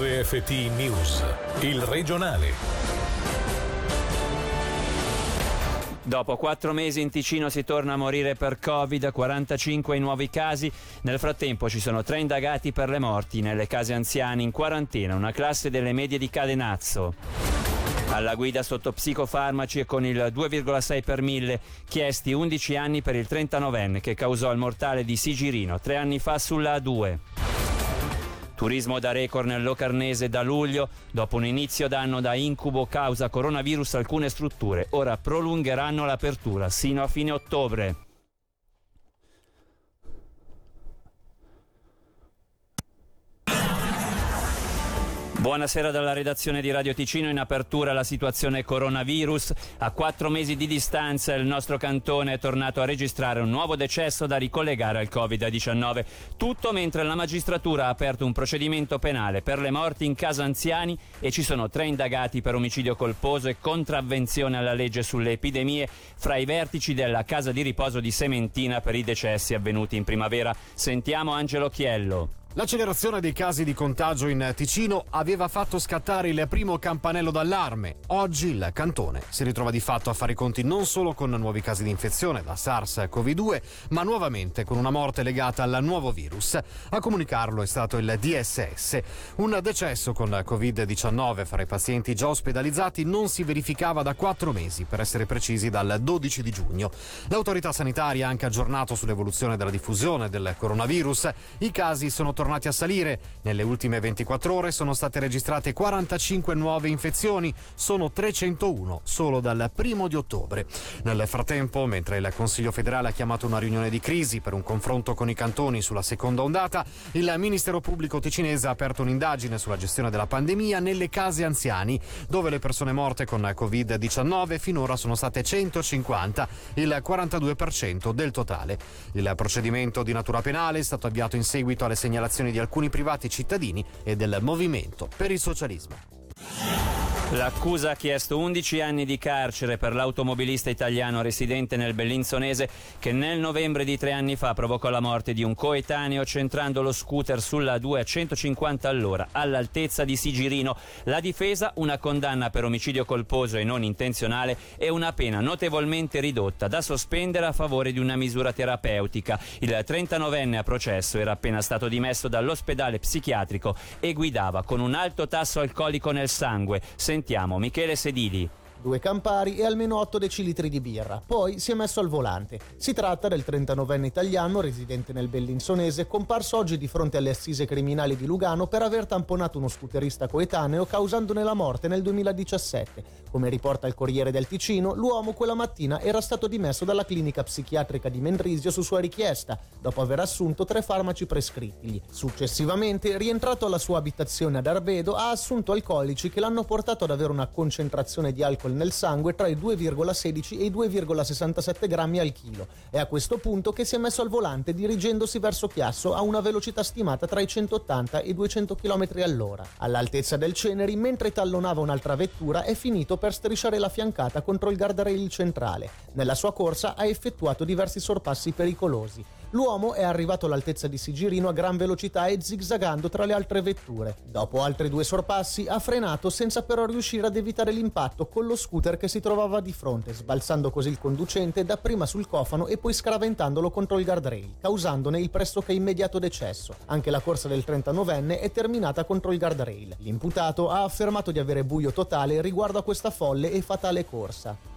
RFT News, il regionale. Dopo quattro mesi in Ticino si torna a morire per Covid, 45 i nuovi casi. Nel frattempo ci sono tre indagati per le morti nelle case anziani in quarantena, una classe delle medie di Cadenazzo. Alla guida sotto psicofarmaci e con il 2,6 per mille, chiesti 11 anni per il 39enne che causò il mortale di Sigirino tre anni fa sulla A2. Turismo da record nel Locarnese da luglio. Dopo un inizio d'anno da incubo causa coronavirus alcune strutture ora prolungheranno l'apertura sino a fine ottobre. Buonasera dalla redazione di Radio Ticino. In apertura la situazione coronavirus. A quattro mesi di distanza il nostro cantone è tornato a registrare un nuovo decesso da ricollegare al Covid-19. Tutto mentre la magistratura ha aperto un procedimento penale per le morti in casa anziani e ci sono tre indagati per omicidio colposo e contravvenzione alla legge sulle epidemie fra i vertici della casa di riposo di Sementina per i decessi avvenuti in primavera. Sentiamo Angelo Chiello. L'accelerazione dei casi di contagio in Ticino aveva fatto scattare il primo campanello d'allarme. Oggi il cantone si ritrova di fatto a fare i conti non solo con nuovi casi di infezione da SARS-CoV-2, ma nuovamente con una morte legata al nuovo virus. A comunicarlo è stato il DSS. Un decesso con Covid-19 fra i pazienti già ospedalizzati non si verificava da quattro mesi, per essere precisi dal 12 di giugno. L'autorità sanitaria ha anche aggiornato sull'evoluzione della diffusione del coronavirus. I casi sono tornati a salire. Nelle ultime 24 ore sono state registrate 45 nuove infezioni, sono 301 solo dal primo di ottobre. Nel frattempo, mentre il Consiglio federale ha chiamato una riunione di crisi per un confronto con i cantoni sulla seconda ondata, il Ministero Pubblico ticinese ha aperto un'indagine sulla gestione della pandemia nelle case anziani, dove le persone morte con Covid-19 finora sono state 150, il 42% del totale. Il procedimento di natura penale è stato avviato in seguito alle segnalazioni di alcuni privati cittadini e del Movimento per il Socialismo. L'accusa ha chiesto 11 anni di carcere per l'automobilista italiano residente nel Bellinzonese che nel novembre di tre anni fa provocò la morte di un coetaneo centrando lo scooter sulla 2 a 150 all'ora all'altezza di Sigirino. La difesa una condanna per omicidio colposo e non intenzionale e una pena notevolmente ridotta da sospendere a favore di una misura terapeutica. Il 39enne a processo era appena stato dimesso dall'ospedale psichiatrico e guidava con un alto tasso alcolico nel sangue. Sentiamo Michele Sedili due Campari e almeno 8 decilitri di birra. Poi si è messo al volante. Si tratta del 39enne italiano residente nel Bellinsonese, comparso oggi di fronte alle assise criminali di Lugano per aver tamponato uno scooterista coetaneo causandone la morte nel 2017. Come riporta il Corriere del Ticino, l'uomo quella mattina era stato dimesso dalla clinica psichiatrica di Mendrisio su sua richiesta, dopo aver assunto tre farmaci prescrittigli. Successivamente, rientrato alla sua abitazione ad Arbedo, ha assunto alcolici che l'hanno portato ad avere una concentrazione di alcol nel sangue tra i 2,16 e i 2,67 grammi al chilo. È a questo punto che si è messo al volante dirigendosi verso Chiasso a una velocità stimata tra i 180 e i 200 km all'ora. All'altezza del Ceneri, mentre tallonava un'altra vettura, è finito per strisciare la fiancata contro il guardrail centrale. Nella sua corsa ha effettuato diversi sorpassi pericolosi. L'uomo è arrivato all'altezza di Sigirino a gran velocità e zigzagando tra le altre vetture. Dopo altri due sorpassi ha frenato senza però riuscire ad evitare l'impatto con lo scooter che si trovava di fronte, sbalzando così il conducente dapprima sul cofano e poi scraventandolo contro il guardrail, causandone il pressoché immediato decesso. Anche la corsa del 39enne è terminata contro il guardrail. L'imputato ha affermato di avere buio totale riguardo a questa folle e fatale corsa.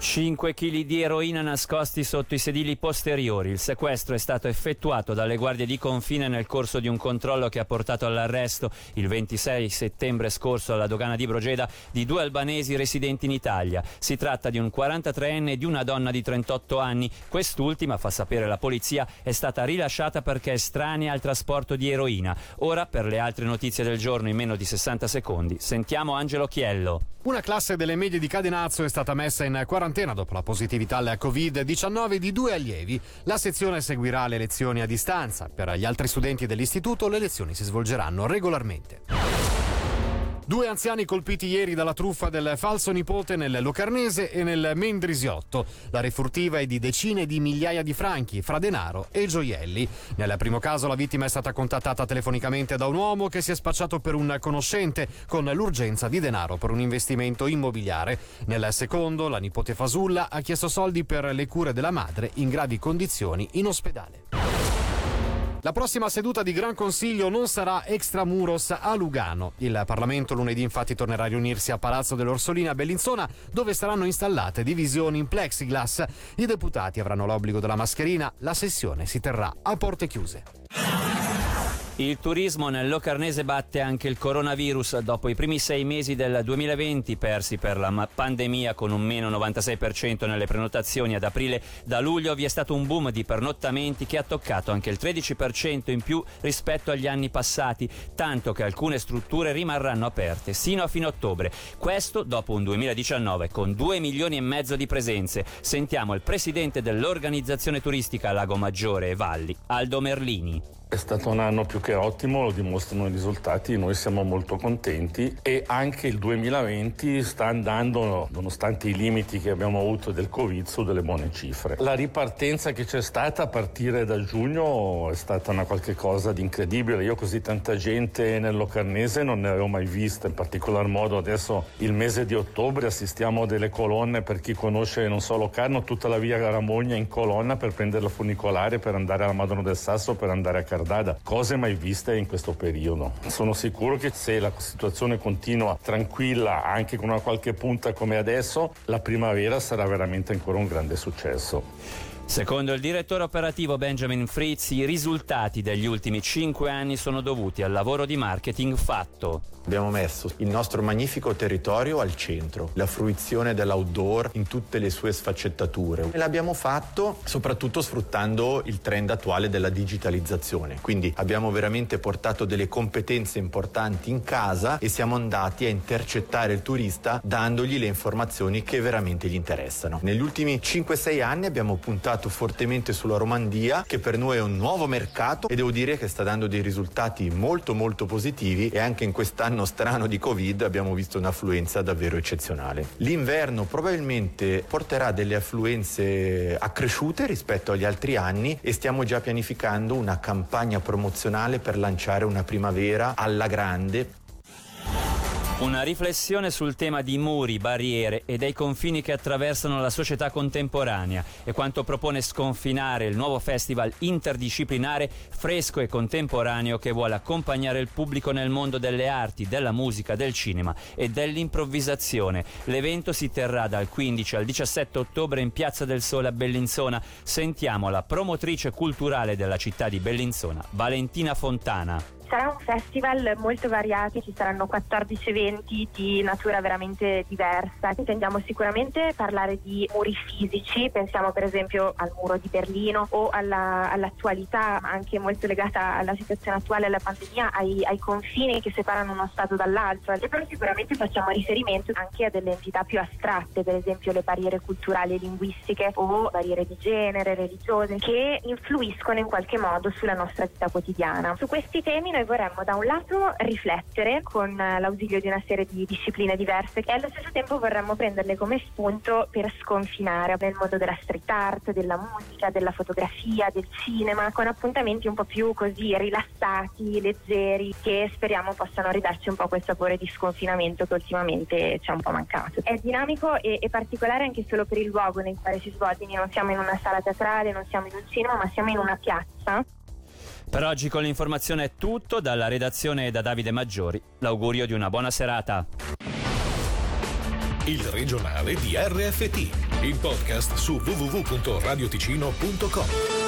5 kg di eroina nascosti sotto i sedili posteriori. Il sequestro è stato effettuato dalle guardie di confine nel corso di un controllo che ha portato all'arresto il 26 settembre scorso alla dogana di Brogeda di due albanesi residenti in Italia. Si tratta di un 43enne e di una donna di 38 anni. Quest'ultima, fa sapere la polizia, è stata rilasciata perché estranea al trasporto di eroina. Ora, per le altre notizie del giorno in meno di 60 secondi, sentiamo Angelo Chiello. Una classe delle medie di Cadenazzo è stata messa in quarantena dopo la positività al Covid-19 di due allievi. La sezione seguirà le lezioni a distanza. Per gli altri studenti dell'istituto le lezioni si svolgeranno regolarmente. Due anziani colpiti ieri dalla truffa del falso nipote nel Locarnese e nel Mendrisiotto. La refurtiva è di decine di migliaia di franchi, fra denaro e gioielli. Nel primo caso la vittima è stata contattata telefonicamente da un uomo che si è spacciato per un conoscente con l'urgenza di denaro per un investimento immobiliare. Nel secondo, la nipote Fasulla ha chiesto soldi per le cure della madre in gravi condizioni in ospedale. La prossima seduta di Gran Consiglio non sarà extramuros a Lugano. Il Parlamento lunedì infatti tornerà a riunirsi a Palazzo dell'Orsolina a Bellinzona dove saranno installate divisioni in plexiglass. I deputati avranno l'obbligo della mascherina. La sessione si terrà a porte chiuse. Il turismo nel Locarnese batte anche il coronavirus dopo i primi sei mesi del 2020 persi per la pandemia con un meno 96% nelle prenotazioni. Ad aprile da luglio vi è stato un boom di pernottamenti che ha toccato anche il 13% in più rispetto agli anni passati, tanto che alcune strutture rimarranno aperte sino a fine ottobre. Questo dopo un 2019 con 2 milioni e mezzo di presenze. Sentiamo il presidente dell'organizzazione turistica Lago Maggiore e Valli, Aldo Merlini. È stato un anno più che ottimo, lo dimostrano i risultati, noi siamo molto contenti e anche il 2020 sta andando, nonostante i limiti che abbiamo avuto del Covid, su delle buone cifre. La ripartenza che c'è stata a partire da giugno è stata una qualche cosa di incredibile. Io così tanta gente nel Locarnese non ne avevo mai vista, in particolar modo adesso il mese di ottobre assistiamo a delle colonne per chi conosce non so Locarno, tutta la via Garamogna in colonna per prendere la funicolare, per andare alla Madonna del Sasso, per andare a Carrara Cardada, cose mai viste in questo periodo. Sono sicuro che se la situazione continua tranquilla, anche con una qualche punta come adesso, la primavera sarà veramente ancora un grande successo. Secondo il direttore operativo Benjamin Fritz, i risultati degli ultimi cinque anni sono dovuti al lavoro di marketing fatto. Abbiamo messo il nostro magnifico territorio al centro, la fruizione dell'outdoor in tutte le sue sfaccettature. E l'abbiamo fatto soprattutto sfruttando il trend attuale della digitalizzazione. Quindi abbiamo veramente portato delle competenze importanti in casa e siamo andati a intercettare il turista dandogli le informazioni che veramente gli interessano. Negli ultimi 5-6 anni abbiamo puntato fortemente sulla Romandia, che per noi è un nuovo mercato e devo dire che sta dando dei risultati molto molto positivi e anche in quest'anno strano di Covid abbiamo visto un'affluenza davvero eccezionale. L'inverno probabilmente porterà delle affluenze accresciute rispetto agli altri anni e stiamo già pianificando una campagna promozionale per lanciare una primavera alla grande una riflessione sul tema di muri, barriere e dei confini che attraversano la società contemporanea e quanto propone sconfinare il nuovo festival interdisciplinare fresco e contemporaneo che vuole accompagnare il pubblico nel mondo delle arti, della musica, del cinema e dell'improvvisazione. L'evento si terrà dal 15 al 17 ottobre in Piazza del Sole a Bellinzona. Sentiamo la promotrice culturale della città di Bellinzona, Valentina Fontana. Sarà un festival molto variato, ci saranno 14 eventi di natura veramente diversa. Intendiamo sicuramente parlare di muri fisici, pensiamo per esempio al muro di Berlino o alla, all'attualità, anche molto legata alla situazione attuale, alla pandemia, ai, ai, confini che separano uno Stato dall'altro. E poi sicuramente facciamo riferimento anche a delle entità più astratte, per esempio le barriere culturali e linguistiche o barriere di genere, religiose, che influiscono in qualche modo sulla nostra vita quotidiana. Su questi temi noi noi vorremmo da un lato riflettere con l'ausilio di una serie di discipline diverse e allo stesso tempo vorremmo prenderle come spunto per sconfinare nel mondo della street art, della musica, della fotografia, del cinema, con appuntamenti un po' più così rilassati, leggeri, che speriamo possano ridarci un po' quel sapore di sconfinamento che ultimamente ci è un po' mancato. È dinamico e, e particolare anche solo per il luogo nel quale si svolge, non siamo in una sala teatrale, non siamo in un cinema, ma siamo in una piazza per oggi con l'informazione è tutto, dalla redazione da Davide Maggiori. L'augurio di una buona serata. Il regionale di RFT, il podcast su www.radioticino.com.